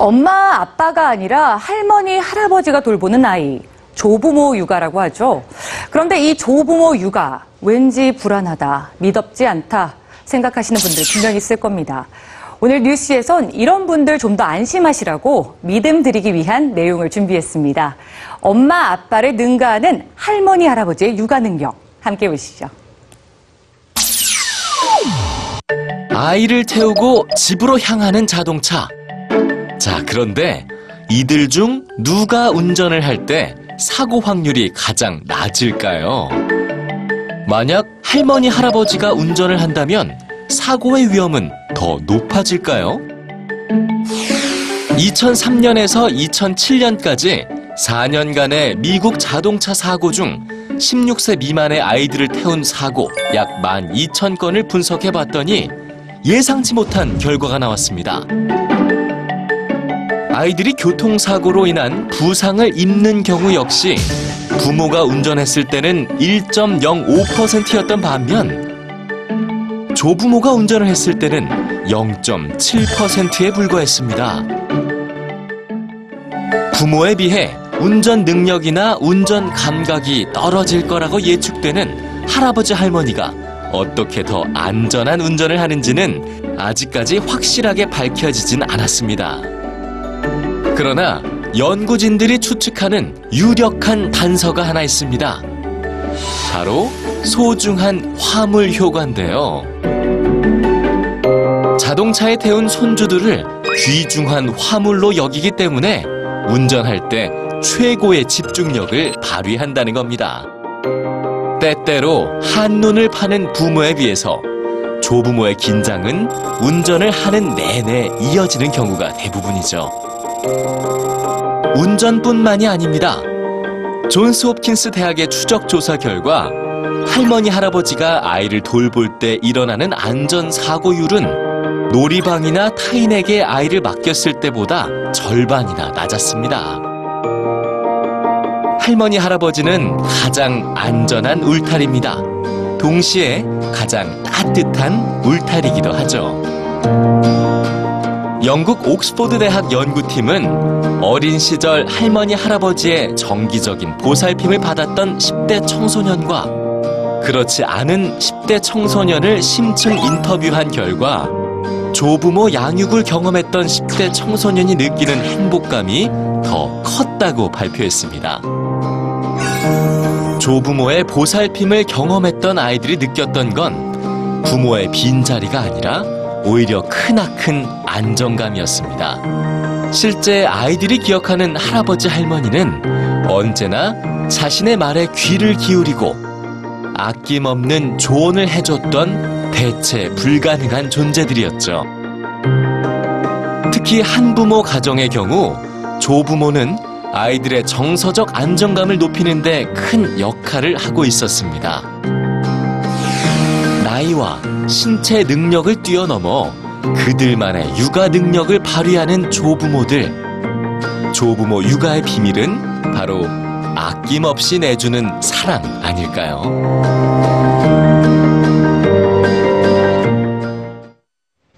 엄마, 아빠가 아니라 할머니, 할아버지가 돌보는 아이. 조부모 육아라고 하죠. 그런데 이 조부모 육아, 왠지 불안하다, 미덥지 않다 생각하시는 분들 분명 있을 겁니다. 오늘 뉴스에선 이런 분들 좀 더 안심하시라고 믿음 드리기 위한 내용을 준비했습니다. 엄마, 아빠를 능가하는 할머니, 할아버지의 육아 능력. 함께 보시죠. 아이를 태우고 집으로 향하는 자동차. 자, 그런데 이들 중 누가 운전을 할 때 사고 확률이 가장 낮을까요? 만약 할머니, 할아버지가 운전을 한다면 사고의 위험은 더 높아질까요? 2003년에서 2007년까지 4년간의 미국 자동차 사고 중 16세 미만의 아이들을 태운 사고 약 12,000건을 분석해 봤더니 예상치 못한 결과가 나왔습니다. 아이들이 교통사고로 인한 부상을 입는 경우 역시 부모가 운전했을 때는 1.05%였던 반면 조부모가 운전을 했을 때는 0.7%에 불과했습니다. 부모에 비해 운전 능력이나 운전 감각이 떨어질 거라고 예측되는 할아버지 할머니가 어떻게 더 안전한 운전을 하는지는 아직까지 확실하게 밝혀지진 않았습니다. 그러나 연구진들이 추측하는 유력한 단서가 하나 있습니다. 바로 소중한 화물 효과인데요. 자동차에 태운 손주들을 귀중한 화물로 여기기 때문에 운전할 때 최고의 집중력을 발휘한다는 겁니다. 때때로 한눈을 파는 부모에 비해서 조부모의 긴장은 운전을 하는 내내 이어지는 경우가 대부분이죠. 운전뿐만이 아닙니다. 존스 홉킨스 대학의 추적 조사 결과 할머니 할아버지가 아이를 돌볼 때 일어나는 안전 사고율은 놀이방이나 타인에게 아이를 맡겼을 때보다 절반이나 낮았습니다. 할머니 할아버지는 가장 안전한 울타리입니다. 동시에 가장 따뜻한 울타리이기도 하죠. 영국 옥스포드 대학 연구팀은 어린 시절 할머니 할아버지의 정기적인 보살핌을 받았던 10대 청소년과 그렇지 않은 10대 청소년을 심층 인터뷰한 결과 조부모 양육을 경험했던 10대 청소년이 느끼는 행복감이 더 컸다고 발표했습니다. 조부모의 보살핌을 경험했던 아이들이 느꼈던 건 부모의 빈자리가 아니라 오히려 크나큰 안정감이었습니다. 실제 아이들이 기억하는 할아버지 할머니는 언제나 자신의 말에 귀를 기울이고 아낌없는 조언을 해줬던 대체 불가능한 존재들이었죠. 특히 한부모 가정의 경우 조부모는 아이들의 정서적 안정감을 높이는데 큰 역할을 하고 있었습니다. 나이와 신체 능력을 뛰어넘어 그들만의 육아 능력을 발휘하는 조부모들. 조부모 육아의 비밀은 바로 아낌없이 내주는 사랑 아닐까요?